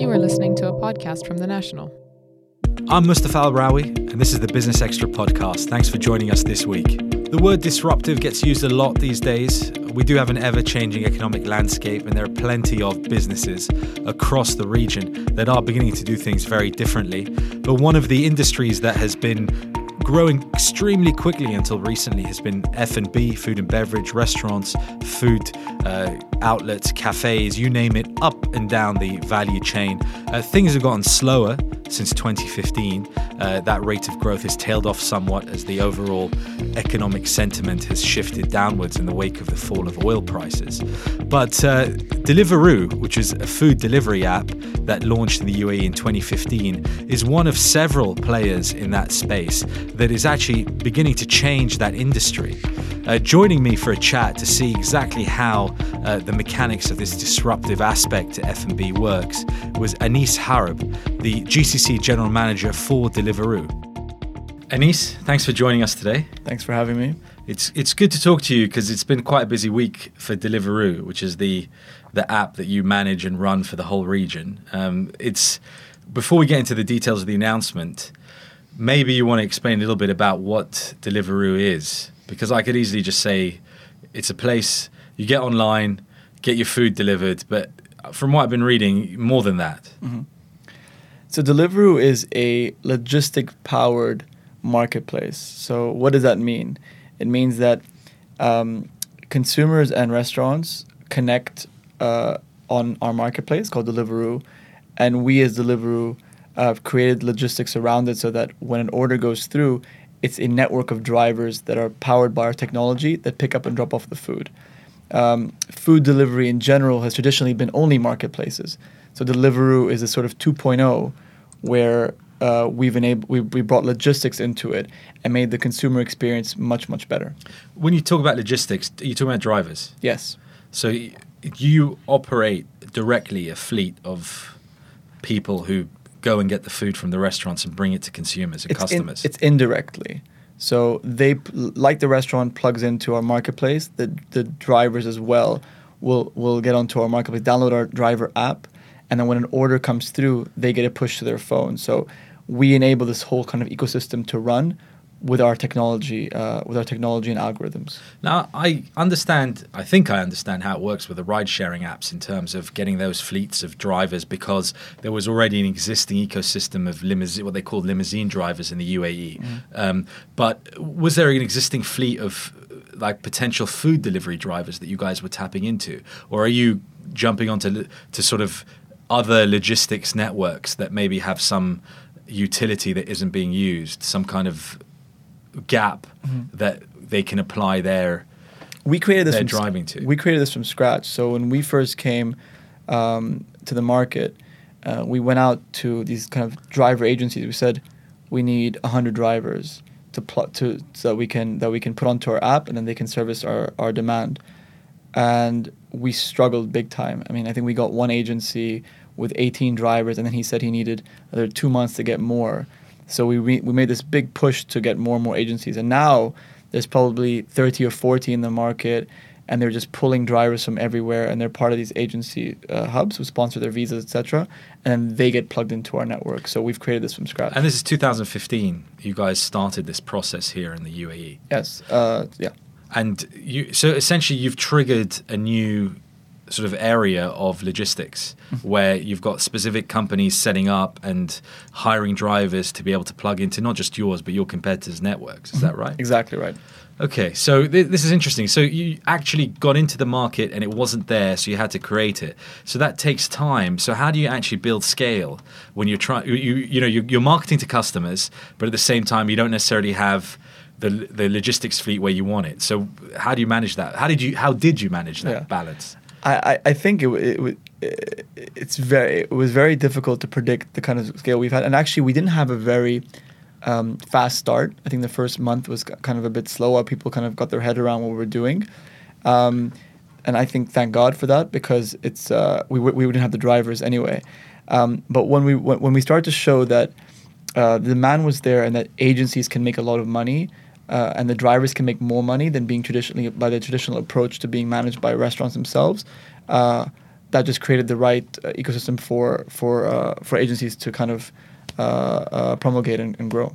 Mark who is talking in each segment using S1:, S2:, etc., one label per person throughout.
S1: You are listening to a podcast from The National.
S2: I'm Mustafa Al Rawi, and this is the Business Extra podcast. Thanks for joining us this week. The word disruptive gets used a lot these days. We do have an ever changing economic landscape, and there are plenty of businesses across the region that are beginning to do things very differently. But one of the industries that has been growing extremely quickly until recently has been F&B, food and beverage, restaurants, food uh, outlets, cafes, you name it, up and down the value chain. Uh, things have gotten slower since 2015. Uh, that rate of growth has tailed off somewhat as the overall economic sentiment has shifted downwards in the wake of the fall of oil prices. But uh, Deliveroo, which is a food delivery app that launched in the UAE in 2015, is one of several players in that space that is actually beginning to change that industry. Uh, joining me for a chat to see exactly how uh, the mechanics of this disruptive aspect to F&B works was Anis Harb, the GCC General Manager for Deliveroo. Anis, thanks for joining us today.
S3: Thanks for having me.
S2: It's it's good to talk to you because it's been quite a busy week for Deliveroo, which is the the app that you manage and run for the whole region. Um, it's before we get into the details of the announcement, maybe you want to explain a little bit about what Deliveroo is, because I could easily just say it's a place you get online, get your food delivered, but from what I've been reading, more than that.
S3: Mm-hmm. So Deliveroo is a logistic powered marketplace. So what does that mean? It means that um, consumers and restaurants connect uh, on our marketplace called Deliveroo, and we as Deliveroo have created logistics around it so that when an order goes through, it's a network of drivers that are powered by our technology that pick up and drop off the food. Um, food delivery in general has traditionally been only marketplaces. So Deliveroo is a sort of 2.0 where uh, we've enabled we, we brought logistics into it and made the consumer experience much much better.
S2: When you talk about logistics, are you talking about drivers?
S3: Yes.
S2: So you operate directly a fleet of people who go and get the food from the restaurants and bring it to consumers and
S3: it's
S2: customers.
S3: In, it's indirectly. So they like the restaurant plugs into our marketplace. The the drivers as well will will get onto our marketplace, download our driver app, and then when an order comes through, they get a push to their phone. So we enable this whole kind of ecosystem to run with our technology, uh, with our technology and algorithms.
S2: Now, I understand. I think I understand how it works with the ride-sharing apps in terms of getting those fleets of drivers, because there was already an existing ecosystem of limousine, what they call limousine drivers in the UAE. Mm. Um, but was there an existing fleet of like potential food delivery drivers that you guys were tapping into, or are you jumping onto to sort of other logistics networks that maybe have some utility that isn't being used, some kind of gap mm-hmm. that they can apply their
S3: we created this
S2: from driving to.
S3: We created this from scratch. So when we first came um, to the market, uh, we went out to these kind of driver agencies. We said we need hundred drivers to pl- to so that we can that we can put onto our app, and then they can service our our demand. And we struggled big time. I mean, I think we got one agency with 18 drivers, and then he said he needed another two months to get more. So we re- we made this big push to get more and more agencies, and now there's probably 30 or 40 in the market, and they're just pulling drivers from everywhere, and they're part of these agency uh, hubs who sponsor their visas, etc. And they get plugged into our network. So we've created this from scratch.
S2: And this is 2015. You guys started this process here in the UAE.
S3: Yes. Uh, yeah.
S2: And you, so essentially, you've triggered a new sort of area of logistics mm-hmm. where you've got specific companies setting up and hiring drivers to be able to plug into not just yours but your competitors' networks. Is that mm-hmm. right?
S3: Exactly right.
S2: Okay, so th- this is interesting. So you actually got into the market and it wasn't there, so you had to create it. So that takes time. So how do you actually build scale when you're trying? You, you know you're, you're marketing to customers, but at the same time you don't necessarily have the the logistics fleet where you want it. So how do you manage that? How did you how did you manage that yeah. balance?
S3: I, I think it, it, it, it's very it was very difficult to predict the kind of scale we've had, and actually we didn't have a very um, fast start. I think the first month was kind of a bit slower. People kind of got their head around what we were doing, um, and I think thank God for that because it's uh, we we wouldn't have the drivers anyway. Um, but when we when, when we started to show that uh, the demand was there and that agencies can make a lot of money, uh, and the drivers can make more money than being traditionally by the traditional approach to being managed by restaurants themselves. Uh, that just created the right uh, ecosystem for for uh, for agencies to kind of uh, uh, promulgate and, and grow.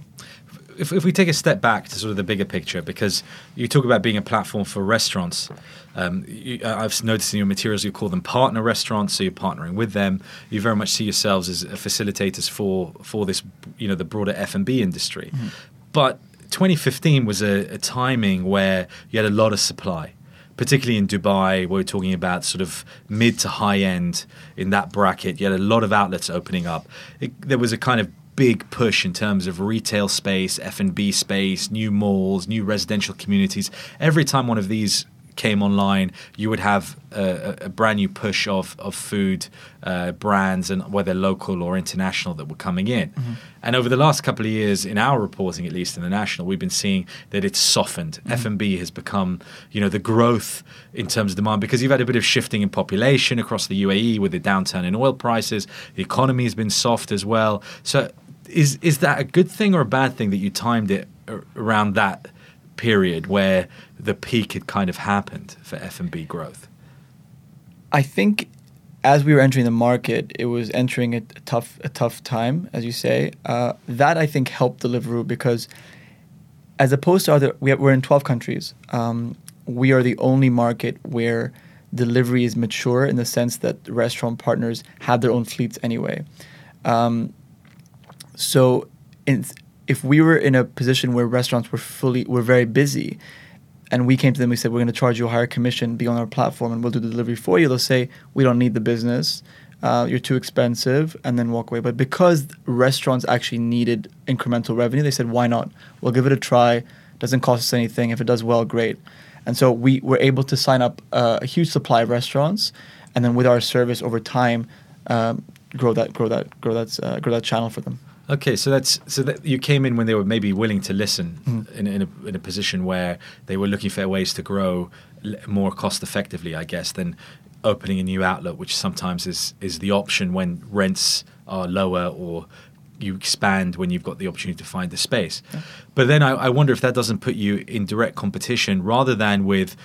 S2: if, if we take a step back to sort of the bigger picture, because you talk about being a platform for restaurants, um, you, I've noticed in your materials you call them partner restaurants, so you're partnering with them. You very much see yourselves as facilitators for for this, you know, the broader F and B industry. But 2015 was a, a timing where you had a lot of supply. Particularly in Dubai, where we're talking about sort of mid to high end in that bracket, you had a lot of outlets opening up. It, there was a kind of big push in terms of retail space, F&B space, new malls, new residential communities. Every time one of these came online, you would have a, a brand new push of, of food uh, brands and whether local or international that were coming in. And over the last couple of years, in our reporting, at least in the national, we've been seeing that it's softened. F&B has become, you know, the growth in terms of demand because you've had a bit of shifting in population across the UAE with the downturn in oil prices. The economy has been soft as well. So is is that a good thing or a bad thing that you timed it around that period where the peak had kind of happened for F&B growth?
S3: I think as we were entering the market, it was entering a, tough a tough time, as you say. Uh, that I think helped Deliveroo because, as opposed to other, we we're in twelve countries. Um, we are the only market where delivery is mature in the sense that restaurant partners have their own fleets anyway. Um, so, in, if we were in a position where restaurants were fully were very busy, and we came to them, we said we're going to charge you a higher commission, be on our platform, and we'll do the delivery for you. They'll say we don't need the business, uh, you're too expensive, and then walk away. But because restaurants actually needed incremental revenue, they said why not? We'll give it a try. Doesn't cost us anything. If it does well, great. And so we were able to sign up uh, a huge supply of restaurants, and then with our service over time, um, grow that, grow that, grow that, uh, grow that channel for them.
S2: Okay, so that's so that you came in when they were maybe willing to listen
S3: Mm-hmm.
S2: in, in, a, in a position where they were looking for ways to grow more cost effectively, I guess, than opening a new outlet, which sometimes is is the option when rents are lower or you expand when you've got the opportunity to find the space. But then I, I wonder if that doesn't put you in direct competition rather than with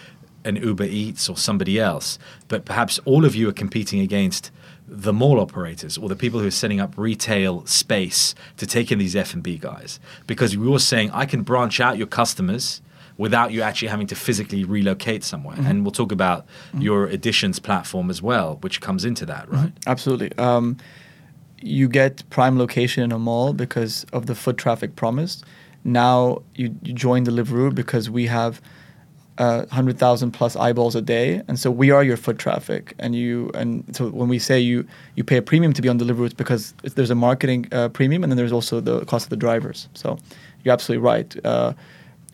S2: an Uber Eats or somebody else, but perhaps all of you are competing against the mall operators or the people who are setting up retail space to take in these F&B guys because we were saying I can branch out your customers without you actually having to physically relocate somewhere. Mm-hmm. And we'll talk about mm-hmm. your editions platform as well, which comes into that, mm-hmm. right?
S3: Absolutely. Um, you get prime location in a mall because of the foot traffic promised. Now you, you join Deliveroo because we have uh, hundred thousand plus eyeballs a day, and so we are your foot traffic. And you and so when we say you you pay a premium to be on Deliveroo, it's because there's a marketing uh, premium, and then there's also the cost of the drivers. So you're absolutely right. Uh,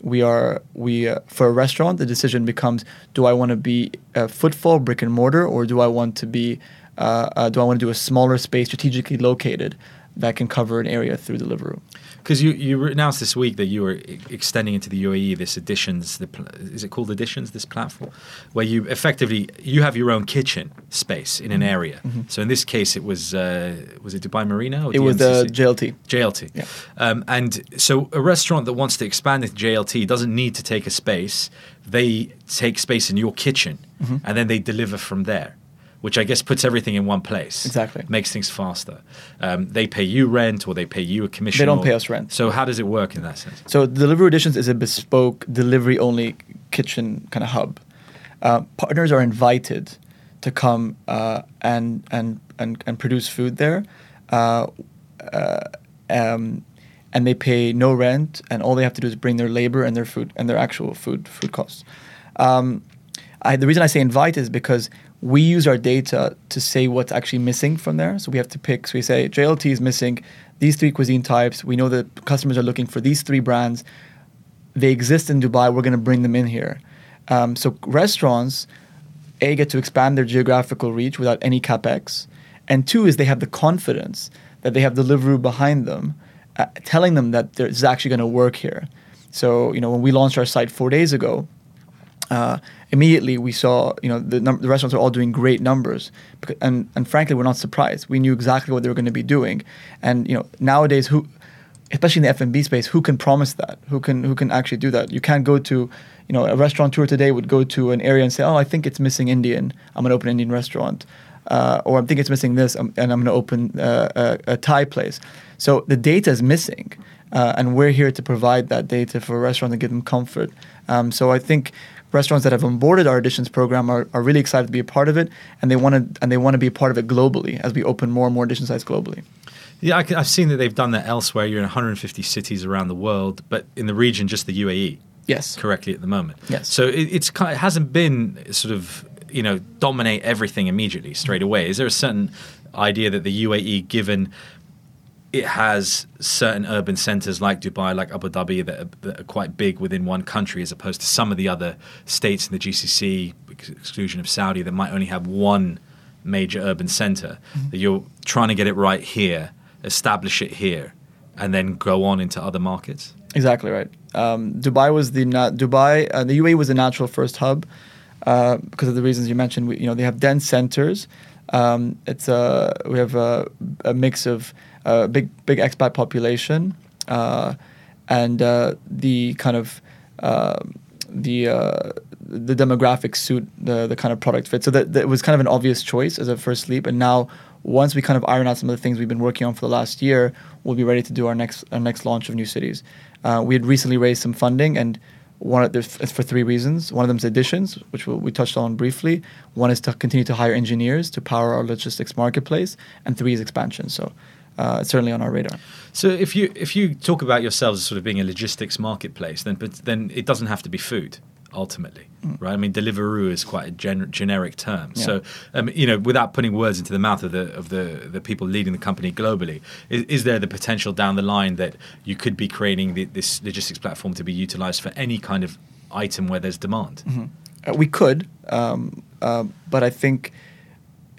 S3: we are we uh, for a restaurant the decision becomes do i want to be a footfall brick and mortar or do i want to be uh, uh, do i want to do a smaller space strategically located that can cover an area through deliveroo
S2: Because you, you announced this week that you were extending into the UAE this editions. The pl- is it called editions? This platform, where you effectively you have your own kitchen space in an area. So in this case, it was uh, was it Dubai Marina? Or
S3: it was the jlt
S2: JLT.
S3: Yeah.
S2: Um, and so a restaurant that wants to expand into JLT doesn't need to take a space. They take space in your kitchen
S3: Mm-hmm.
S2: and then they deliver from there, which I guess puts everything in one place.
S3: Exactly.
S2: Makes things faster. Um, they pay you rent or they pay you a commission.
S3: They don't
S2: or-
S3: pay us rent.
S2: So how does it work in that sense?
S3: So Deliveroo Editions is a bespoke delivery only kitchen kind of hub. Uh, partners are invited to come uh, and, and and and produce food there, uh, uh, um, and they pay no rent, and all they have to do is bring their labor and their food and their actual food food costs. Um, I, the reason I say invite is because we use our data to say what's actually missing from there. So we have to pick. So we say JLT is missing these three cuisine types. We know that customers are looking for these three brands. They exist in Dubai. We're going to bring them in here. Um, so restaurants, a get to expand their geographical reach without any capex, and two is they have the confidence that they have Deliveroo behind them, uh, telling them that is actually going to work here. So you know when we launched our site four days ago, uh, immediately we saw you know the, num- the restaurants are all doing great numbers. And and frankly we're not surprised. We knew exactly what they were going to be doing. And you know nowadays who especially in the F&B space who can promise that? Who can who can actually do that? You can't go to you know a restaurateur today would go to an area and say oh I think it's missing Indian. I'm going to open an Indian restaurant. Uh, or I'm thinking it's missing this, um, and I'm going to open uh, a, a Thai place. So the data is missing, uh, and we're here to provide that data for restaurants and give them comfort. Um, so I think restaurants that have onboarded our editions program are, are really excited to be a part of it, and they want to and they want to be a part of it globally as we open more and more edition sites globally.
S2: Yeah, I, have seen that they've done that elsewhere. You're in 150 cities around the world, but in the region, just the UAE.
S3: Yes.
S2: Correctly at the moment.
S3: Yes.
S2: So it, it's it hasn't been sort of you know dominate everything immediately straight mm-hmm. away. Is there a certain idea that the UAE, given it has certain urban centers like Dubai, like Abu Dhabi, that are, that are, quite big within one country, as opposed to some of the other states in the GCC, exclusion of Saudi, that might only have one major urban center. Mm-hmm. That you're trying to get it right here, establish it here, and then go on into other markets.
S3: Exactly right. Um, Dubai was the na- Dubai. Uh, the UAE was a natural first hub uh, because of the reasons you mentioned. We, you know, they have dense centers. Um, it's a we have a, a mix of a big big expat population, uh, and uh, the kind of uh, the uh, the demographics suit the the kind of product fit. So that, that was kind of an obvious choice as a first leap. And now, once we kind of iron out some of the things we've been working on for the last year, we'll be ready to do our next our next launch of new cities. Uh, we had recently raised some funding and. One, it's for three reasons. One of them is editions, which we touched on briefly. One is to continue to hire engineers to power our logistics marketplace, and three is expansion. So uh, certainly on our radar.
S2: So if you if you talk about yourselves as sort of being a logistics marketplace, then but then it doesn't have to be food ultimately, mm. right? I mean, Deliveroo is quite a gen- generic term. Yeah. So, um, you know, without putting words into the mouth of the of the, the people leading the company globally, is, is there the potential down the line that you could be creating the, this logistics platform to be utilized for any kind of item where there's demand?
S3: Mm-hmm. Uh, we could, um, uh, but I think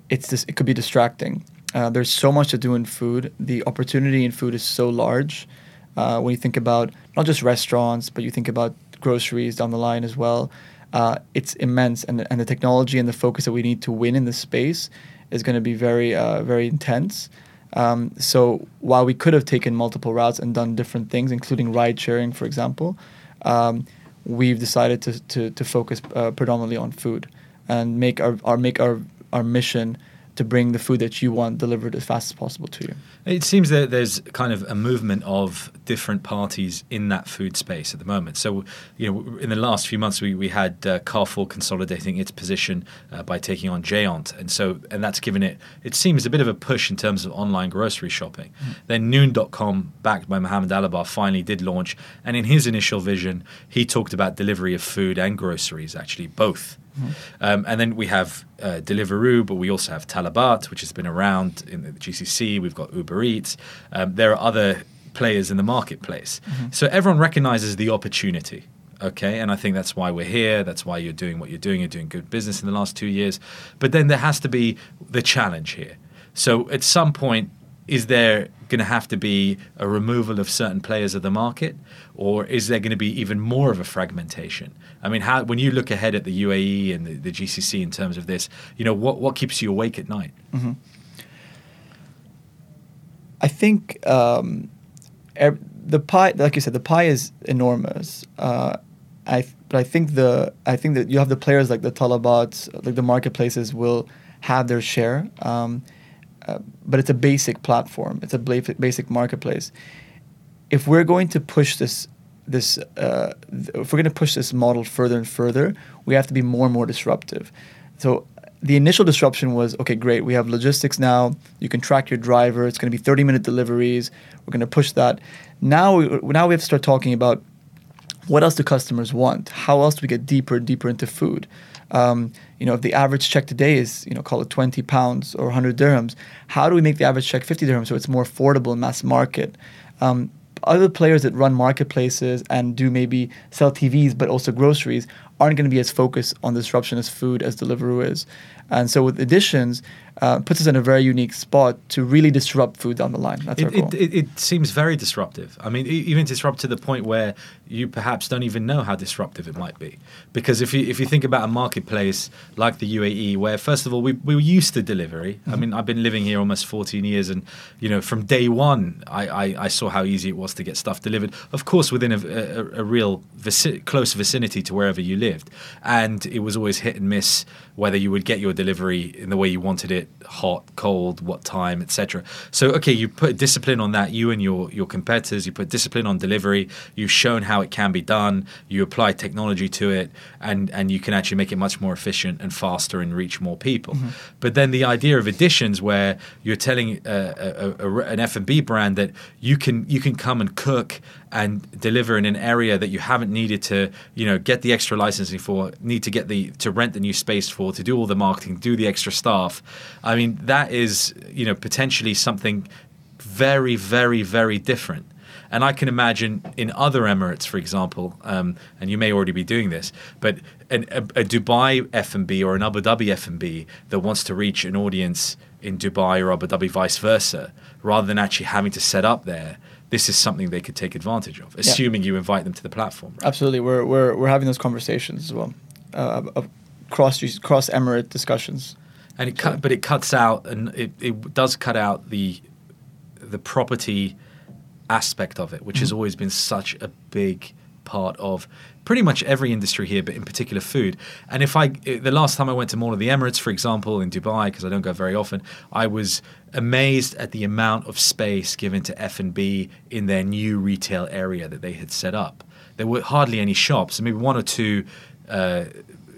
S3: it's this, it could be distracting. Uh, there's so much to do in food. The opportunity in food is so large. Uh, when you think about not just restaurants, but you think about groceries down the line as well, uh, it's immense. And, and the technology and the focus that we need to win in this space is going to be very, uh, very intense. Um, so while we could have taken multiple routes and done different things, including ride sharing, for example, um, we've decided to, to, to focus uh, predominantly on food and make our, our make our, our mission to bring the food that you want delivered as fast as possible to you.
S2: It seems that there's kind of a movement of different parties in that food space at the moment. So, you know, in the last few months, we, we had uh, Carrefour consolidating its position uh, by taking on Géant, and so and that's given it it seems a bit of a push in terms of online grocery shopping. Mm. Then Noon.com, backed by Mohammed Alabbar, finally did launch, and in his initial vision, he talked about delivery of food and groceries, actually both Mm-hmm. Um, and then we have uh, Deliveroo, but we also have Talabat, which has been around in the GCC. We've got Uber Eats. Um, there are other players in the marketplace. Mm-hmm. So everyone recognizes the opportunity. Okay, and I think that's why we're here. That's why you're doing what you're doing. You're doing good business in the last two years. But then there has to be the challenge here. So at some point, is there going to have to be a removal of certain players of the market, or is there going to be even more of a fragmentation? I mean, how when you look ahead at the UAE and the, the GCC in terms of this, you know, what what keeps you awake at night?
S3: Mm-hmm. I think um, the pie, like you said, the pie is enormous. Uh, I but I think the I think that you have the players like the Talabats, like the marketplaces will have their share. Um, uh, but it's a basic platform. It's a basic marketplace. If we're going to push this, this uh, th- if we're going to push this model further and further, we have to be more and more disruptive. So the initial disruption was okay, great. We have logistics now. You can track your driver. It's going to be 30 minute deliveries. We're going to push that. Now, we, now we have to start talking about what else do customers want? How else do we get deeper deeper into food? Um, you know, if the average check today is, you know, call it 20 pounds or 100 dirhams, how do we make the average check 50 dirhams so it's more affordable in mass market? Um, other players that run marketplaces and do maybe sell TVs but also groceries aren't going to be as focused on disruption as food as Deliveroo is. And so with editions, uh, puts us in a very unique spot to really disrupt food down the line. That's
S2: it,
S3: our goal.
S2: It, it, seems very disruptive. I mean, even disrupt to the point where you perhaps don't even know how disruptive it might be. Because if you if you think about a marketplace like the UAE, where first of all we, we were used to delivery. Mm-hmm. I mean, I've been living here almost 14 years, and you know, from day one, I, I, I saw how easy it was to get stuff delivered. Of course, within a, a, a real vici- close vicinity to wherever you lived, and it was always hit and miss whether you would get your delivery in the way you wanted it, hot, cold, what time, etc. So okay, you put discipline on that. You and your your competitors, you put discipline on delivery. You've shown how it can be done. You apply technology to it, and and you can actually make it much more efficient and faster and reach more people.
S3: Mm-hmm.
S2: But then the idea of editions, where you're telling uh, a, a, a, an F and B brand that you can you can come and cook and deliver in an area that you haven't needed to, you know, get the extra licensing for, need to get the to rent the new space for, to do all the marketing, do the extra staff. I mean, that is, you know, potentially something very, very, very different. And I can imagine in other Emirates, for example, um, and you may already be doing this, but an, a, a Dubai F&B or an Abu Dhabi F&B that wants to reach an audience in Dubai or Abu Dhabi, vice versa, rather than actually having to set up there, this is something they could take advantage of, assuming you invite them to the platform. Right?
S3: Absolutely, we're, we're, we're having those conversations as well, uh, cross cross emirate discussions.
S2: And it cut, but it cuts out, and it, it does cut out the the property aspect of it, which mm-hmm. has always been such a big part of pretty much every industry here, but in particular food. And if I, the last time I went to Mall of the Emirates, for example, in Dubai, because I don't go very often, I was amazed at the amount of space given to F and B in their new retail area that they had set up. There were hardly any shops, maybe one or two. Uh,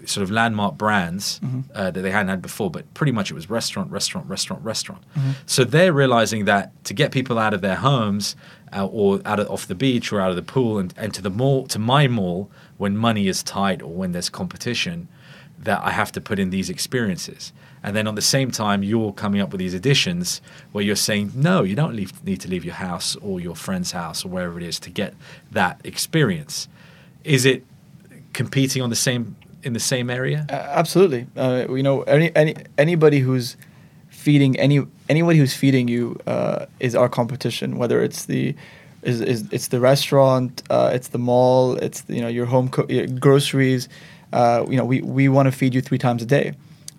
S2: sort of landmark brands mm-hmm. uh, that they hadn't had before, but pretty much it was restaurant, restaurant, restaurant, restaurant. Mm-hmm. So they're realizing that to get people out of their homes uh, or out of off the beach or out of the pool and, and to the mall, to my mall when money is tight or when there's competition, that I have to put in these experiences. And then on the same time, you're coming up with these editions where you're saying, no, you don't leave, need to leave your house or your friend's house or wherever it is to get that experience. Is it competing on the same in the same area?
S3: Uh, absolutely. Uh, you know, any, any anybody who's feeding any anybody who's feeding you uh, is our competition. Whether it's the is, is it's the restaurant, uh, it's the mall, it's you know your home co- your groceries. Uh, you know, we, we want to feed you three times a day.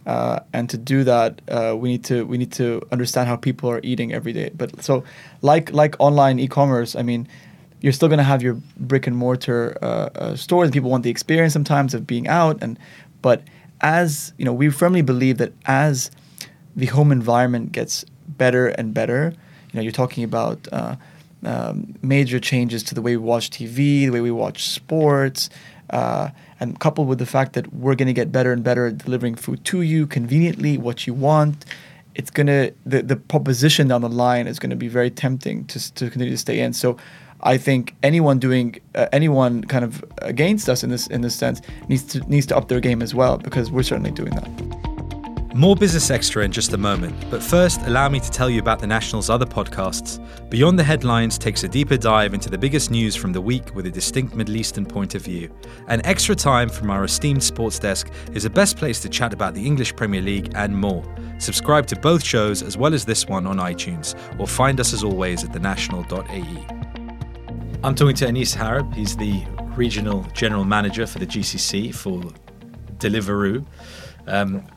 S3: Uh, and to do that, we need to we need to understand how people are eating every day. But so, like like online e-commerce, I mean, you're still going to have your brick and mortar uh, uh, stores. And people want the experience sometimes of being out, and but as you know, we firmly believe that as the home environment gets better and better, you know, you're talking about uh, um, major changes to the way we watch TV, the way we watch sports. Uh, and coupled with the fact that we're going to get better and better at delivering food to you conveniently, what you want, it's gonna the, the proposition down the line is gonna be very tempting to, to continue to stay in. So I think anyone doing uh, anyone kind of against us in this in this sense needs to needs to up their game as well because we're certainly doing that.
S2: More Business Extra in just a moment, but first, allow me to tell you about the National's other podcasts. Beyond the Headlines takes a deeper dive into the biggest news from the week with a distinct Middle Eastern point of view. And Extra Time from our esteemed sports desk is the best place to chat about the English Premier League and more. Subscribe to both shows as well as this one on iTunes, or find us as always at thenational.ae. I'm talking to Anis Harb. He's the regional general manager for the GCC for Deliveroo. Um,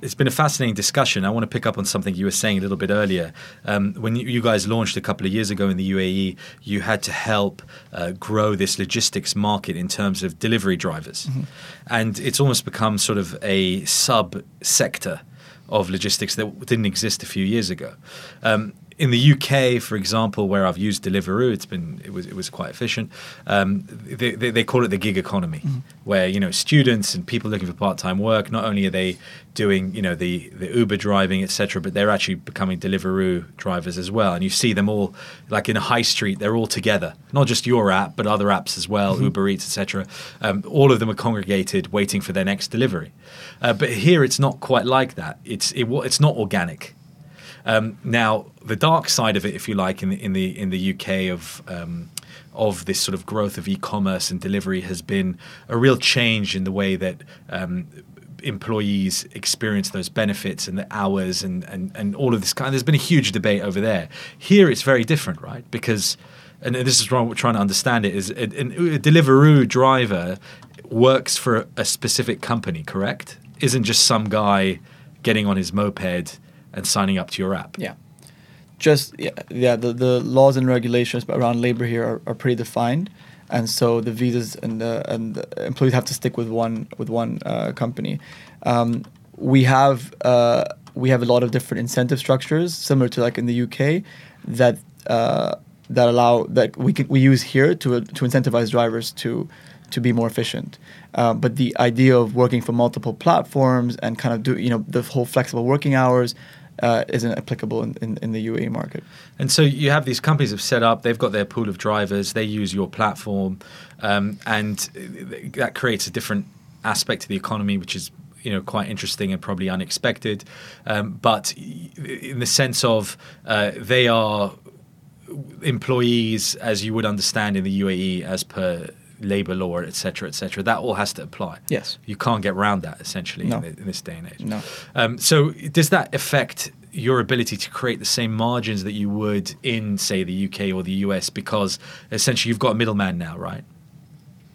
S2: it's been a fascinating discussion. I want to pick up on something you were saying a little bit earlier. Um, when you guys launched a couple of years ago in the UAE, you had to help uh, grow this logistics market in terms of delivery drivers. Mm-hmm. And it's almost become sort of a sub sector of logistics that didn't exist a few years ago. Um, in the UK, for example, where I've used Deliveroo, it's been it was it was quite efficient. Um, they, they, they, call it the gig economy, mm-hmm. where you know students and people looking for part time work. Not only are they doing you know the the Uber driving, etc., but they're actually becoming Deliveroo drivers as well. And you see them all like in a high street, they're all together. Not just your app, but other apps as well, mm-hmm. Uber Eats, etc. Um, all of them are congregated, waiting for their next delivery. Uh, but here, it's not quite like that. It's it, it's not organic um, now, the dark side of it, if you like, in the in the in the UK of um, of this sort of growth of e-commerce and delivery has been a real change in the way that um, employees experience those benefits and the hours and, and, and all of this kind. There's been a huge debate over there. Here, it's very different, right? Because and this is what we're trying to understand it is a, a Deliveroo driver works for a specific company, correct? Isn't just some guy getting on his moped and signing up to your app.
S3: Yeah. Just yeah, yeah the, the laws and regulations around labor here are, are pretty defined, and so the visas and the and the employees have to stick with one with one uh, company. Um, we have uh, we have a lot of different incentive structures, similar to like in the UK, that uh, that allow that we can we use here to to incentivize drivers to to be more efficient. Uh, but the idea of working for multiple platforms and kind of do you know the whole flexible working hours uh, isn't applicable in, in, in, the UAE market.
S2: And so you have these companies have set up, they've got their pool of drivers, they use your platform, um, and that creates a different aspect to the economy, which is you know quite interesting and probably unexpected. Um, but in the sense of uh, they are employees as you would understand in the UAE as per labor law, etc., etc. That all has to apply.
S3: Yes,
S2: you can't get around that essentially
S3: no.
S2: in, in, this day and age.
S3: No.
S2: Um, so does that affect your ability to create the same margins that you would in, say, the UK or the US? Because essentially you've got a middleman now, right?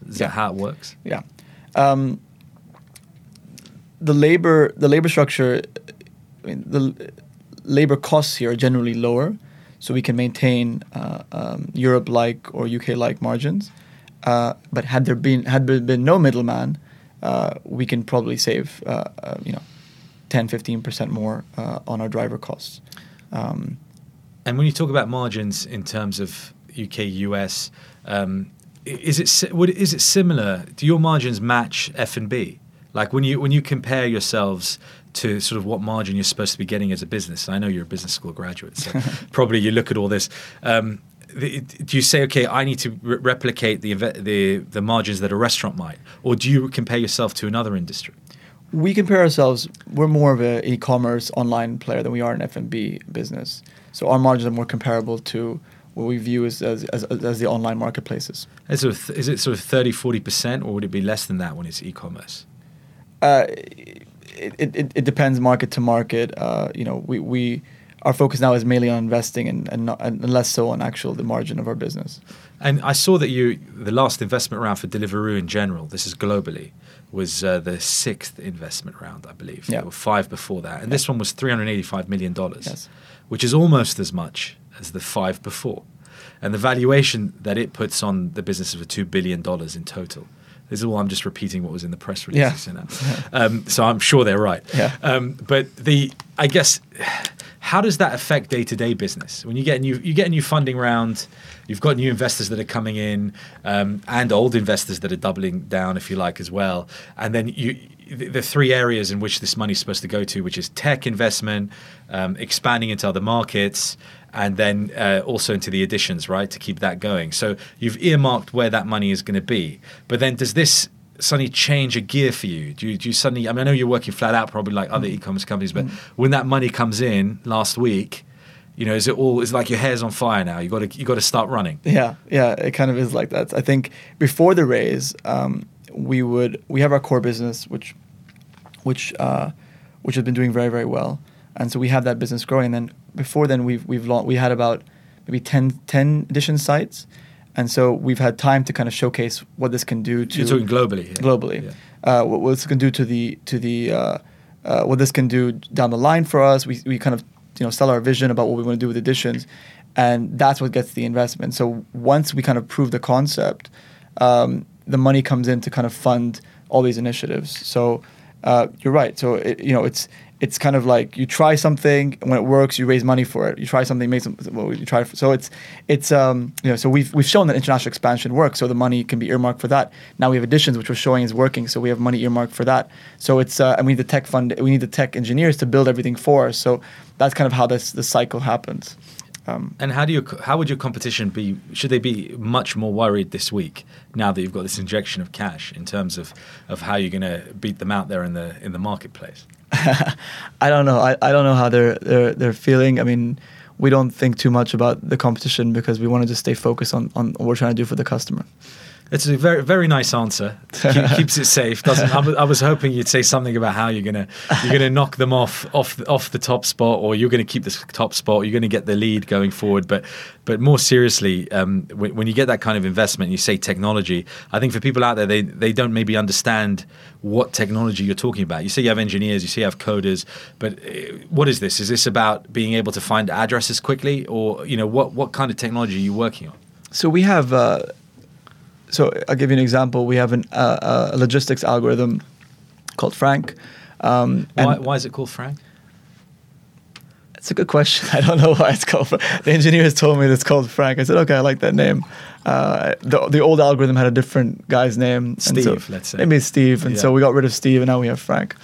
S2: Is
S3: yeah.
S2: that how it works?
S3: Yeah. Um, the labor the labor structure, I mean, the labor costs here are generally lower, so we can maintain uh, um, Europe-like or UK-like margins. Uh, but had there been had there been no middleman, uh, we can probably save uh, you know 10 15% more uh, on our driver costs. Um,
S2: and when you talk about margins in terms of UK US, um, is it would, is it similar? Do your margins match F and B? Like when you when you compare yourselves to sort of what margin you're supposed to be getting as a business. I know you're a business school graduate, so probably you look at all this. Um, do you say, okay, I need to re- replicate the, the the margins that a restaurant might, or do you compare yourself to another industry?
S3: We compare ourselves. We're more of an e-commerce online player than we are an F&B business. So our margins are more comparable to what we view as as, as, as the online marketplaces.
S2: Is it, is it sort of 30, 40 percent, or would it be less than that when it's e-commerce?
S3: Uh, it, it, it depends market to market. Uh, you know, we, we our focus now is mainly on investing and, and, not, and less so on actual the margin of our business.
S2: And I saw that you the last investment round for Deliveroo in general, this is globally, was uh, the sixth investment round, I believe.
S3: Yeah.
S2: There were five before that, and yeah. this one was three hundred eighty-five million dollars,
S3: yes.
S2: which is almost as much as the five before, and the valuation that it puts on the business is for two billion dollars in total. This is all I'm just repeating what was in the press release.
S3: Yeah.
S2: Um, so I'm sure they're right.
S3: Yeah.
S2: Um, but the I guess how does that affect day to day business when you get a new you get a new funding round? You've got new investors that are coming in, um, and old investors that are doubling down, if you like, as well. And then you, the, the three areas in which this money is supposed to go to, which is tech investment, um, expanding into other markets, and then uh, also into the editions, right, to keep that going. So you've earmarked where that money is going to be. But then does this suddenly change a gear for you? Do you, do you suddenly? I mean, I know you're working flat out, probably like other mm. e-commerce companies, but mm. when that money comes in last week, you know, is it all? Is like your hair's on fire now? You got to you got to start running.
S3: Yeah, yeah, it kind of is like that. I think before the raise, um, we would we have our core business, which which uh, which has been doing very very well, and so we have that business growing. And then before then, we've we've launched, we had about maybe 10, 10 edition sites and so we've had time to kind of showcase what this can do to
S2: You're talking globally. Here.
S3: Globally, yeah. uh, what, what, this can do to the to the uh, uh, what this can do down the line for us. We we kind of you know sell our vision about what we want to do with editions, and that's what gets the investment. So once we kind of prove the concept, um, the money comes in to kind of fund all these initiatives. So uh, you're right. So it, you know it's it's kind of like you try something when it works you raise money for it you try something make some well, you try so it's it's um you know so we've we've shown that international expansion works so the money can be earmarked for that now we have editions which we're showing is working so we have money earmarked for that so it's uh, and we need the tech fund we need the tech engineers to build everything for us so that's kind of how this the cycle happens
S2: um, and how do you how would your competition be? Should they be much more worried this week now that you've got this injection of cash in terms of, of how you're going to beat them out there in the in the marketplace?
S3: I don't know. I, I don't know how they're they're they're feeling. I mean, we don't think too much about the competition because we want to just stay focused on, on what we're trying to do for the customer.
S2: It's a very very nice answer. Keep, keeps it safe. Doesn't I, w- I was hoping you'd say something about how you're gonna you're gonna knock them off off off the top spot, or you're gonna keep the top spot. You're gonna get the lead going forward. But but more seriously, um, when, when, you get that kind of investment, you say technology. I think for people out there, they they don't maybe understand what technology you're talking about. You say you have engineers, you say you have coders, but uh, what is this? Is this about being able to find addresses quickly, or you know what what kind of technology are you working on?
S3: So we have. Uh, so I'll give you an example. We have an, uh, a logistics algorithm called Frank, Um,
S2: Why, why is it called Frank?
S3: It's a good question. I don't know why it's called. Fra- The engineers told me it's called Frank. I said, okay, I like that name. Uh, the the old algorithm had a different guy's name. and so
S2: Steve, let's say.
S3: Maybe Steve, and so we got rid of Steve, and now we have Frank.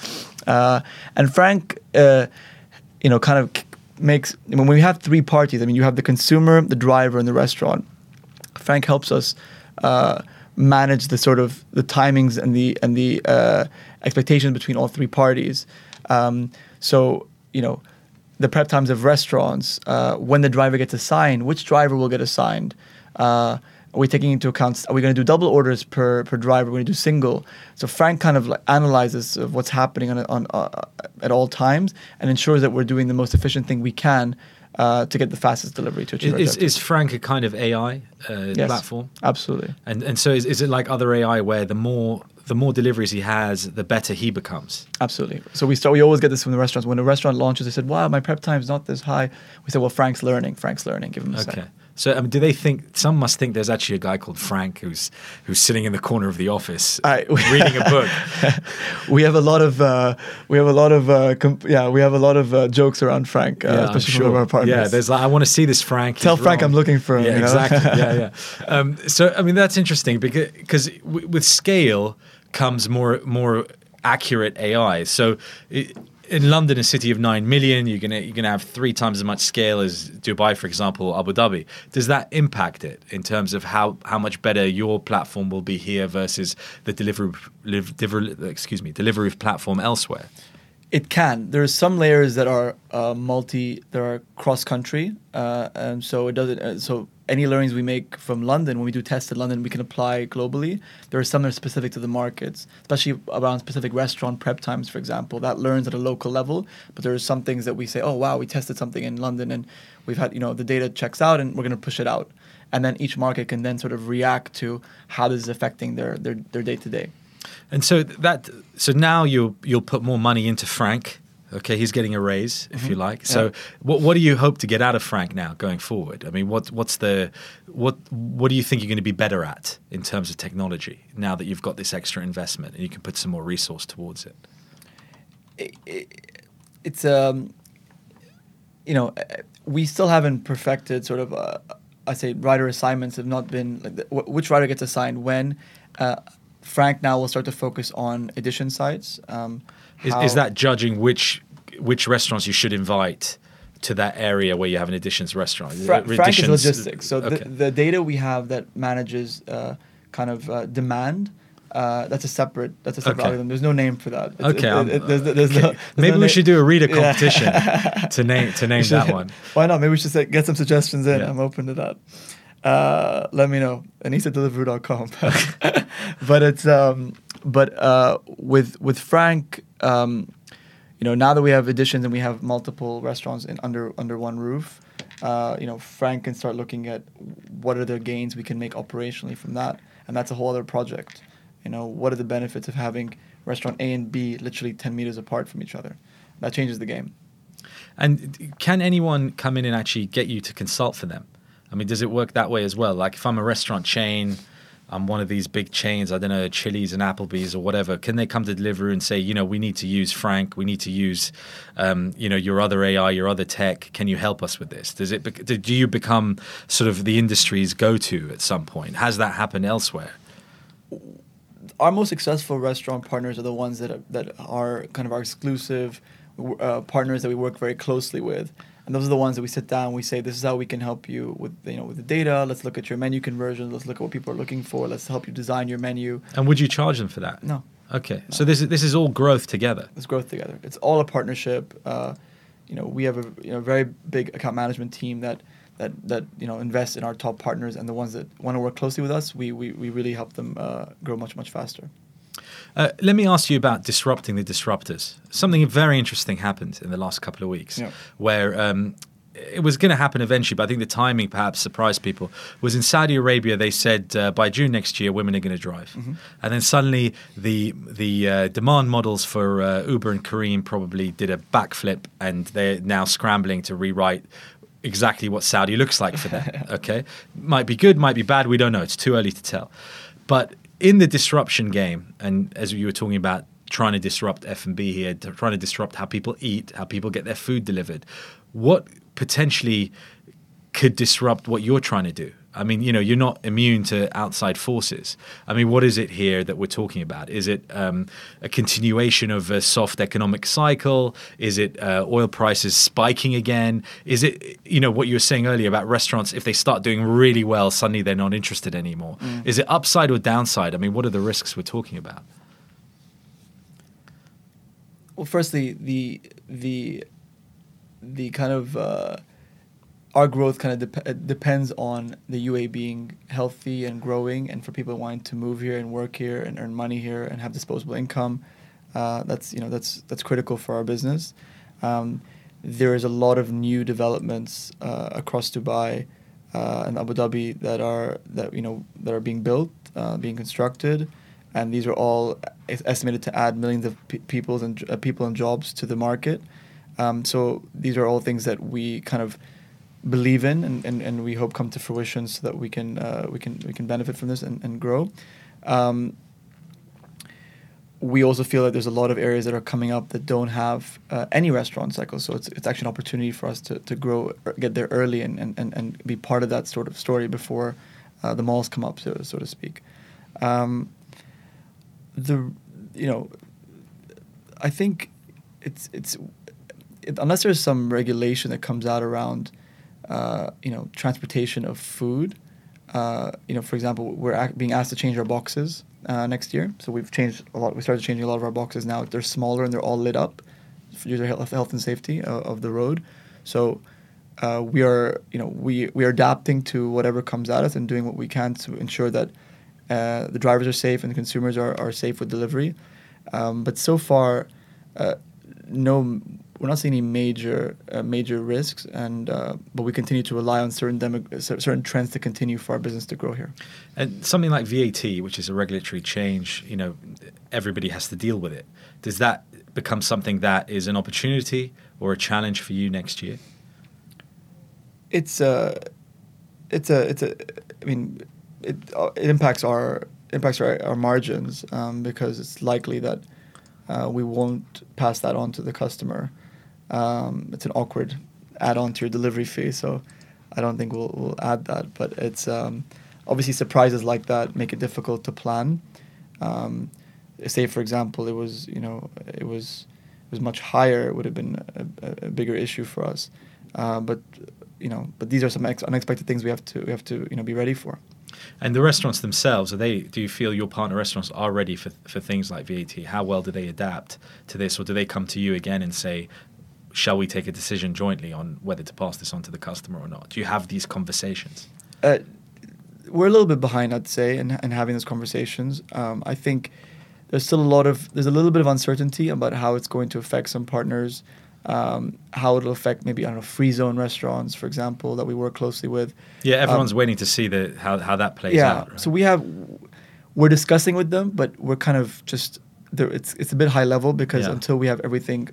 S3: Uh, and Frank, uh, you know, kind of makes when we have three parties. I mean, you have the consumer, the driver, and the restaurant. Frank helps us uh, manage the sort of the timings and the and the uh, expectations between all three parties. Um, so you know, the prep times of restaurants, uh, when the driver gets assigned, which driver will get assigned. Uh, are we taking into account? Are we going to do double orders per per driver? We're going to do single. So Frank kind of like analyzes of what's happening on on uh, at all times and ensures that we're doing the most efficient thing we can uh, to get the fastest delivery to achieve.
S2: is, is Frank a kind of AI uh,
S3: Yes.
S2: platform?
S3: Absolutely.
S2: And and so is, is it like other AI where the more the more deliveries he has, the better he becomes?
S3: Absolutely. So we start. We always get this from the restaurants. When a restaurant launches, they said, "Wow, my prep time's not this high." We said, "Well, Frank's learning. Frank's learning. Give him a
S2: Okay.
S3: second.
S2: So I mean, do they think some must think there's actually a guy called Frank who's who's sitting in the corner of the office
S3: I-
S2: reading a book?
S3: we have a lot of uh, we have a lot of uh, comp- yeah we have a lot of uh, jokes around Frank, uh,
S2: Yeah,
S3: especially from our partners.
S2: Yeah, there's like I want to see this Frank.
S3: Tell
S2: He's
S3: Frank
S2: wrong.
S3: I'm looking for him,
S2: Yeah,
S3: you know?
S2: exactly. yeah, yeah. Um, so I mean that's interesting because because w- with scale comes more more accurate AI. So. It, in London, a city of nine million, you're gonna you're gonna have three times as much scale as Dubai, for example, Abu Dhabi. Does that impact it in terms of how, how much better your platform will be here versus the delivery, liv- deliver, excuse me delivery platform elsewhere?
S3: It can. There are some layers that are uh, multi, that are cross country, uh, and so it doesn't. Uh, so any learnings we make from London, when we do tests in London, we can apply globally. There are some that are specific to the markets, especially around specific restaurant prep times, for example. That learns at a local level, but there are some things that we say, oh wow, we tested something in London, and we've had you know the data checks out, and we're going to push it out, and then each market can then sort of react to how this is affecting their their day to day.
S2: And so that so now you'll you'll put more money into Frank. Okay, he's getting a raise, if you like. So,
S3: Yeah.
S2: what what do you hope to get out of Frank now going forward? I mean, what what's the what what do you think you're going to be better at in terms of technology now that you've got this extra investment and you can put some more resource towards it?
S3: it's um you know we still haven't perfected sort of uh, I say rider assignments have not been like the, wh- which rider gets assigned when. Uh, Frank now will start to focus on edition sites. Um,
S2: Is, is that judging which which restaurants you should invite to that area where you have an editions restaurant?
S3: Fra- Frank is logistics. So
S2: okay.
S3: the, the data we have that manages uh, kind of uh, demand. Uh, that's a separate. That's a separate
S2: Okay.
S3: algorithm. There's no name for that. It's-
S2: Okay,
S3: it- it- there's- there's
S2: okay.
S3: no-
S2: maybe
S3: no
S2: we should do a reader
S3: Yeah.
S2: competition to name to name
S3: should-
S2: that one.
S3: Why not? Maybe we should say, get some suggestions in.
S2: Yeah.
S3: I'm open to that. Uh, let me know. AnisaDeliveroo.com. but it's um, but uh, with with Frank, um, you know, now that we have editions and we have multiple restaurants in under under one roof, uh, you know, Frank can start looking at what are the gains we can make operationally from that, and that's a whole other project. You know, what are the benefits of having restaurant A and B literally 10 meters apart from each other? That changes the game.
S2: And can anyone come in and actually get you to consult for them? I mean, does it work that way as well? Like if I'm a restaurant chain, I'm one of these big chains, I don't know, Chili's and Applebee's or whatever, can they come to Deliveroo and say, you know, we need to use Frank, we need to use, um, you know, your other AI, your other tech, can you help us with this? Does it, bec- do you become sort of the industry's go-to at some point? Has that happened elsewhere?
S3: our most successful restaurant partners are the ones that are, that are kind of our exclusive uh, partners that we work very closely with, and those are the ones that we sit down. We say, "This is how we can help you with you know with the data. Let's look at your menu conversion. Let's look at what people are looking for. Let's help you design your menu."
S2: And would you charge them for that?
S3: No,
S2: Okay, so this is, this is all growth together.
S3: let's growth together. It's all a partnership. Uh, you know, we have a you know, very big account management team that. That, that you know invest in our top partners and the ones that want to work closely with us we, we, we really help them uh, grow much much faster
S2: Uh, let me ask you about disrupting the disruptors. Something very interesting happened in the last couple of weeks
S3: Yeah.
S2: where um, it was going to happen eventually, but I think the timing perhaps surprised people. Was in Saudi Arabia, they said uh, by June next year, women are going to drive. And then suddenly the, the uh, demand models for uh, Uber and Careem probably did a backflip and they're now scrambling to rewrite exactly what Saudi looks like for them. okay, might be good, might be bad. We don't know. It's too early to tell. But in the disruption game, and as you were talking about trying to disrupt F&B here, trying to disrupt how people eat, how people get their food delivered. What potentially could disrupt what you're trying to do? I mean, you know, you're not immune to outside forces. I mean, what is it here that we're talking about? Is it um, a continuation of a soft economic cycle? Is it uh, oil prices spiking again? Is it, you know, what you were saying earlier about restaurants? If they start doing really well, suddenly they're not interested anymore. Mm. Is it upside or downside? I mean, what are the risks we're talking about?
S3: Well, firstly, the the the kind of uh, our growth kind of de- depends on the UAE being healthy and growing, and for people wanting to move here and work here and earn money here and have disposable income. Uh, that's you know that's that's critical for our business. Um, there is a lot of new developments uh, across Dubai uh, and Abu Dhabi that are that you know that are being built, uh, being constructed, and these are all estimated to add millions of pe- people and uh, people and jobs to the market. Um, so these are all things that we kind of believe in and, and, and we hope come to fruition so that we can uh, we can we can benefit from this and, and grow. Um, we also feel that there's a lot of areas that are coming up that don't have uh, any restaurant cycles. So it's, it's actually an opportunity for us to, to grow, get there early and, and, and be part of that sort of story before uh, the malls come up, so, so to speak. Um, the, you know, I think it's, it's, it, unless there's some regulation that comes out around uh, you know, transportation of food. Uh, you know, for example, we're ac- being asked to change our boxes uh, next year. So we've changed a lot. We started changing a lot of our boxes now. They're smaller and they're all lit up for to health, and safety of, of the road. So uh, we are, you know, we we are adapting to whatever comes at us and doing what we can to ensure that uh, the drivers are safe and the consumers are, are safe with delivery. Um, but so far, uh, no we're not seeing any major uh, major risks, and uh, but we continue to rely on certain demo- certain trends to continue for our business to grow here.
S2: And something like VAT, which is a regulatory change, you know, everybody has to deal with it. Does that become something that is an opportunity or a challenge for you next year?
S3: It's a, it's a, it's a. I mean, it uh, it impacts our impacts our, our margins um, because it's likely that uh, we won't pass that on to the customer. Um, it's an awkward add-on to your delivery fee, so I don't think we'll, we'll add that. But it's um, obviously surprises like that make it difficult to plan. Um, say, for example, it was you know it was it was much higher, it would have been a, a bigger issue for us. Uh, but you know, but these are some ex- unexpected things we have to we have to you know be ready for.
S2: And the restaurants themselves, are they? Do you feel your partner restaurants are ready for for things like VAT? How well do they adapt to this, or do they come to you again and say, shall we take a decision jointly on whether to pass this on to the customer or not? Do you have these conversations?
S3: Uh, we're a little bit behind, I'd say, in, in having those conversations. Um, I think there's still a lot of there's a little bit of uncertainty about how it's going to affect some partners, um, how it'll affect maybe I don't know free zone restaurants, for example, that we work closely with.
S2: Yeah, everyone's um, waiting to see the how how that plays
S3: yeah,
S2: out.
S3: Yeah, right? so we have we're discussing with them, but we're kind of just there, it's it's a bit high level because yeah. until we have everything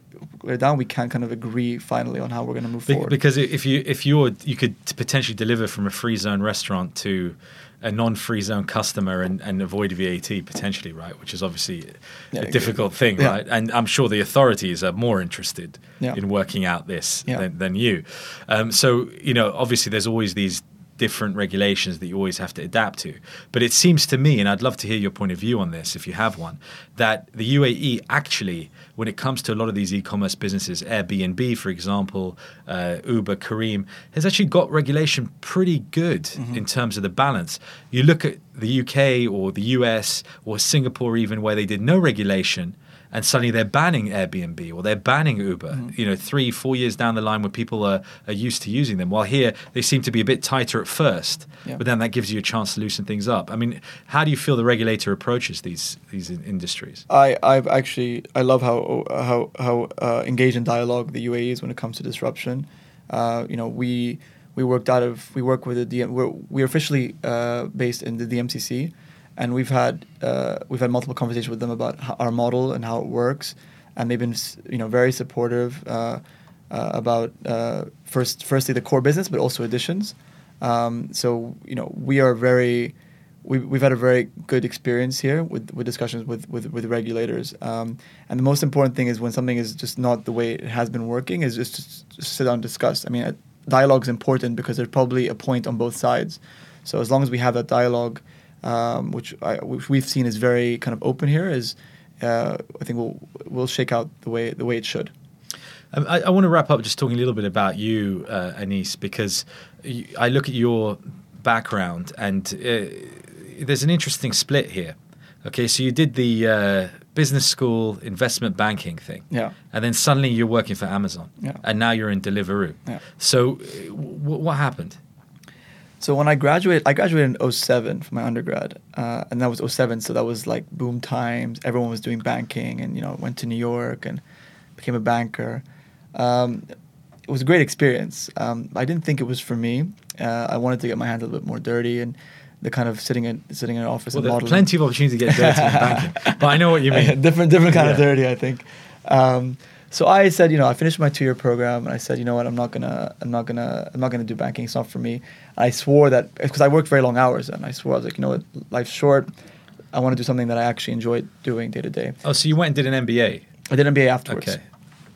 S3: down, we can't kind of agree finally on how we're going to move
S2: Be-
S3: forward.
S2: Because if you if you're you could potentially deliver from a free zone restaurant to a non-free zone customer and, and avoid VAT potentially, right? Which is obviously yeah, a difficult thing, yeah. right? And I'm sure the authorities are more interested yeah. in working out this than, than, you. Um, so you know, obviously, there's always these different regulations that you always have to adapt to. But it seems to me, and I'd love to hear your point of view on this if you have one, that the UAE actually, when it comes to a lot of these e commerce businesses, Airbnb, for example, uh, Uber, Careem, has actually got regulation pretty good mm-hmm. in terms of the balance. You look at the UK or the US or Singapore, even where they did no regulation and suddenly they're banning Airbnb or they're banning Uber. Mm-hmm. You know, three, four years down the line, where people are, are used to using them. While here, they seem to be a bit tighter at first, yeah. but then that gives you a chance to loosen things up. I mean, how do you feel the regulator approaches these these industries?
S3: I I've actually I love how how how uh, engaged in dialogue the UAE is when it comes to disruption. Uh, you know, we we worked out of we work with the DM. We're, we're officially uh, based in the DMCC and we've had uh, we've had multiple conversations with them about our model and how it works, and they've been you know very supportive uh, uh, about uh, first firstly the core business, but also editions. Um, so you know we are very we, we've had a very good experience here with, with discussions with, with, with regulators. Um, and the most important thing is when something is just not the way it has been working, is just to just sit down and discuss. I mean, uh, dialogue is important because there's probably a point on both sides. So as long as we have that dialogue, um, which, I, which we've seen is very kind of open here, is uh, I think we'll we'll shake out the way the way it should.
S2: Um, I, I want to wrap up just talking a little bit about you, uh, Anis, because you, I look at your background and uh, there's an interesting split here. Okay, so you did the uh, business school investment banking thing,
S3: Yeah.
S2: and then suddenly you're working for Amazon,
S3: Yeah.
S2: and now you're in Deliveroo.
S3: Yeah.
S2: So, uh, w- what happened?
S3: So when I graduated, I graduated in 07 from my undergrad, uh, and that was 07. So that was like boom times. Everyone was doing banking, and you know, went to New York and became a banker. Um, it was a great experience. Um, I didn't think it was for me. Uh, I wanted to get my hands a little bit more dirty and the kind of sitting in sitting in an office
S2: Well,
S3: and modeling.
S2: plenty of opportunity to get dirty in banking, but I know what you mean.
S3: different different kind of dirty, I think. Um, so I said, you know, I finished my two year program, and I said, you know what, I'm not gonna, I'm not gonna, I'm not gonna do banking. It's not for me. I swore that because I worked very long hours, and I swore I was like, you know what, life's short. I want to do something that I actually enjoy doing day to day.
S2: Oh, so you went and did an MBA?
S3: I did an MBA afterwards.
S2: Okay.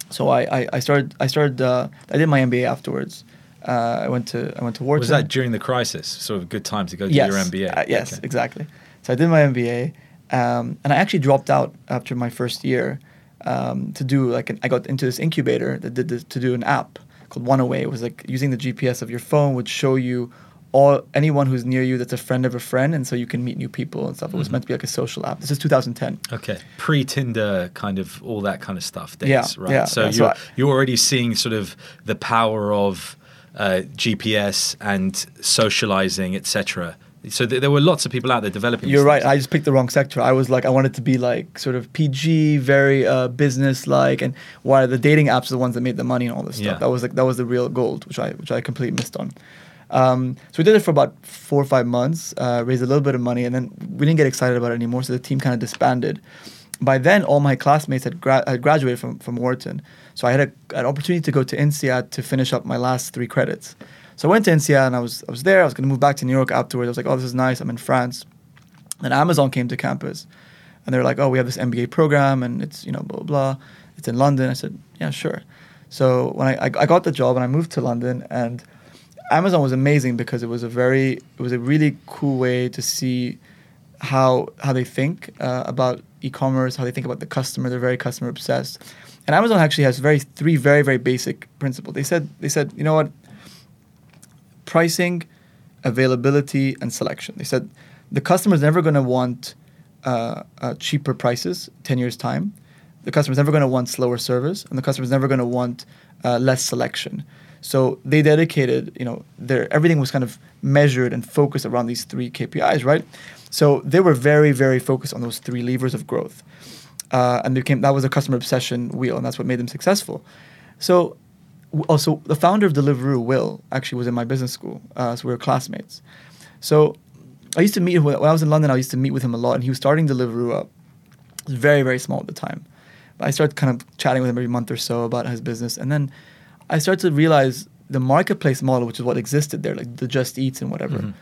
S3: So I, I, I started, I started, uh, I did my MBA afterwards. Uh, I went to, I went to Wharton.
S2: Was that during the crisis? Sort of a good time to go do
S3: yes.
S2: your MBA?
S3: Uh, yes,
S2: Okay.
S3: exactly. So I did my MBA, um, and I actually dropped out after my first year um, to do like an, I got into this incubator that did this, to do an app called One Away. It was like using the GPS of your phone would show you all anyone who's near you that's a friend of a friend, and so you can meet new people and stuff. It was
S2: Mm-hmm.
S3: meant to be like a social app. This is 2010.
S2: Okay, pre Tinder, kind of all that kind of stuff. Days,
S3: Yeah,
S2: right?
S3: yeah,
S2: So you're
S3: right.
S2: you're already seeing sort of the power of uh, GPS and socializing, etc. So th- there were lots of people out there developing.
S3: You're right.
S2: things.
S3: I just picked the wrong sector. I was like, I wanted to be like sort of PG, very uh, business like, and why the dating apps are the ones that made the money and all this
S2: Yeah.
S3: stuff. That was like that was the real gold, which I which I completely missed on. Um, so we did it for about four or five months, uh, raised a little bit of money, and then we didn't get excited about it anymore. So the team kind of disbanded. By then, all my classmates had, gra- had graduated from, from Wharton, so I had a, an opportunity to go to INSEAD to finish up my last three credits. So I went to INSEAD and I was I was there. I was going to move back to New York afterwards. I was like, oh, this is nice. I'm in France. Then Amazon came to campus, and they were like, "Oh, we have this MBA program, and it's you know blah blah blah. It's in London." I said, "Yeah, sure." So when I, I, I got the job and I moved to London, and Amazon was amazing because it was a very it was a really cool way to see how how they think uh, about e-commerce, how they think about the customer. They're very customer obsessed, and Amazon actually has very three very very basic principles. They said they said you know what pricing, availability, and selection. They said the customer is never going to want uh, uh, cheaper prices 10 years' time. The customer is never going to want slower service, and the customer is never going to want uh, less selection. So they dedicated, you know, their everything was kind of measured and focused around these three KPIs, right? So they were very, very focused on those three levers of growth, uh, and became that was a customer obsession wheel, and that's what made them successful. So also the founder of Deliveroo, Will, actually was in my business school, uh, so we were classmates. So I used to meet him when I was in London. I used to meet with him a lot, and he was starting Deliveroo up. It was very very small at the time, but I started kind of chatting with him every month or so about his business, and then I started to realize the marketplace model, which is what existed there, like the Just Eats and whatever.
S2: Mhm.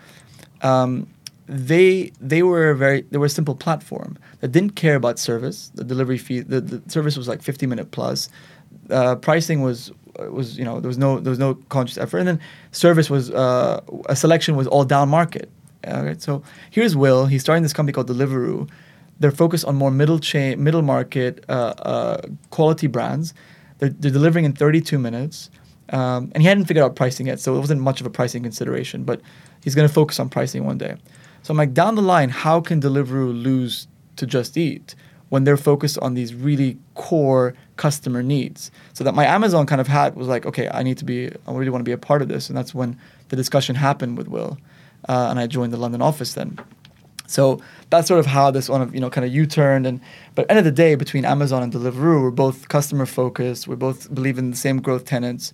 S3: Um, they they were a very they were a simple platform that didn't care about service. The delivery fee, the, the service was like 50 minute plus. Uh, pricing was was you know there was no there was no conscious effort, and then service was uh, a selection was all down market. All right, so here's Will. He's starting this company called Deliveroo. They're focused on more middle chain, middle market, uh, uh, quality brands. They're, they're delivering in 32 minutes, um, and he hadn't figured out pricing yet, so it wasn't much of a pricing consideration. But he's going to focus on pricing one day. So I'm like, down the line, how can Deliveroo lose to Just Eat when they're focused on these really core customer needs? So that my Amazon kind of hat was like, okay, I need to be, I really want to be a part of this, and that's when the discussion happened with Will, uh, and I joined the London office then. So that's sort of how this one of you know kind of U-turned and but the end of the day between Amazon and Deliveroo we're both customer focused we both believe in the same growth tenants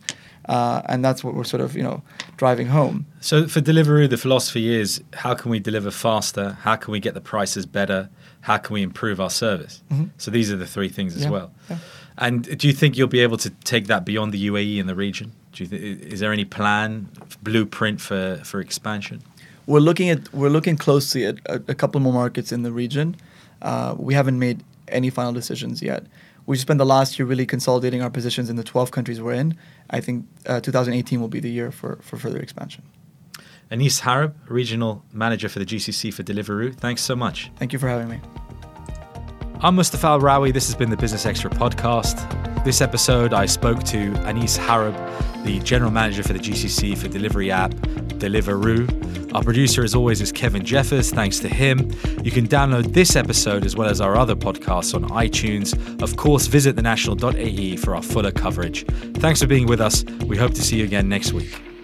S3: uh, and that's what we're sort of you know driving home.
S2: So for Deliveroo, the philosophy is how can we deliver faster? How can we get the prices better? How can we improve our service?
S3: Mhm.
S2: So these are the three things as
S3: Yeah,
S2: well.
S3: yeah.
S2: And do you think you'll be able to take that beyond the UAE and the region? Do you th- is there any plan, blueprint for, for expansion?
S3: We're looking at we're looking closely at a, a couple more markets in the region. Uh, we haven't made any final decisions yet. We spent the last year really consolidating our positions in the 12 countries we're in. I think uh, 2018 will be the year for, for further expansion.
S2: Anis Harb, Regional Manager for the GCC for Deliveroo, thanks so much.
S3: Thank you for having me.
S2: I'm Mustafa Al Rawi. This has been the Business Extra podcast. This episode, I spoke to Anis Harb, the General Manager for the GCC for delivery app Deliveroo. Our producer, as always, is Kevin Jeffers. Thanks to him. You can download this episode as well as our other podcasts on iTunes. Of course, visit thenational.ae for our fuller coverage. Thanks for being with us. We hope to see you again next week.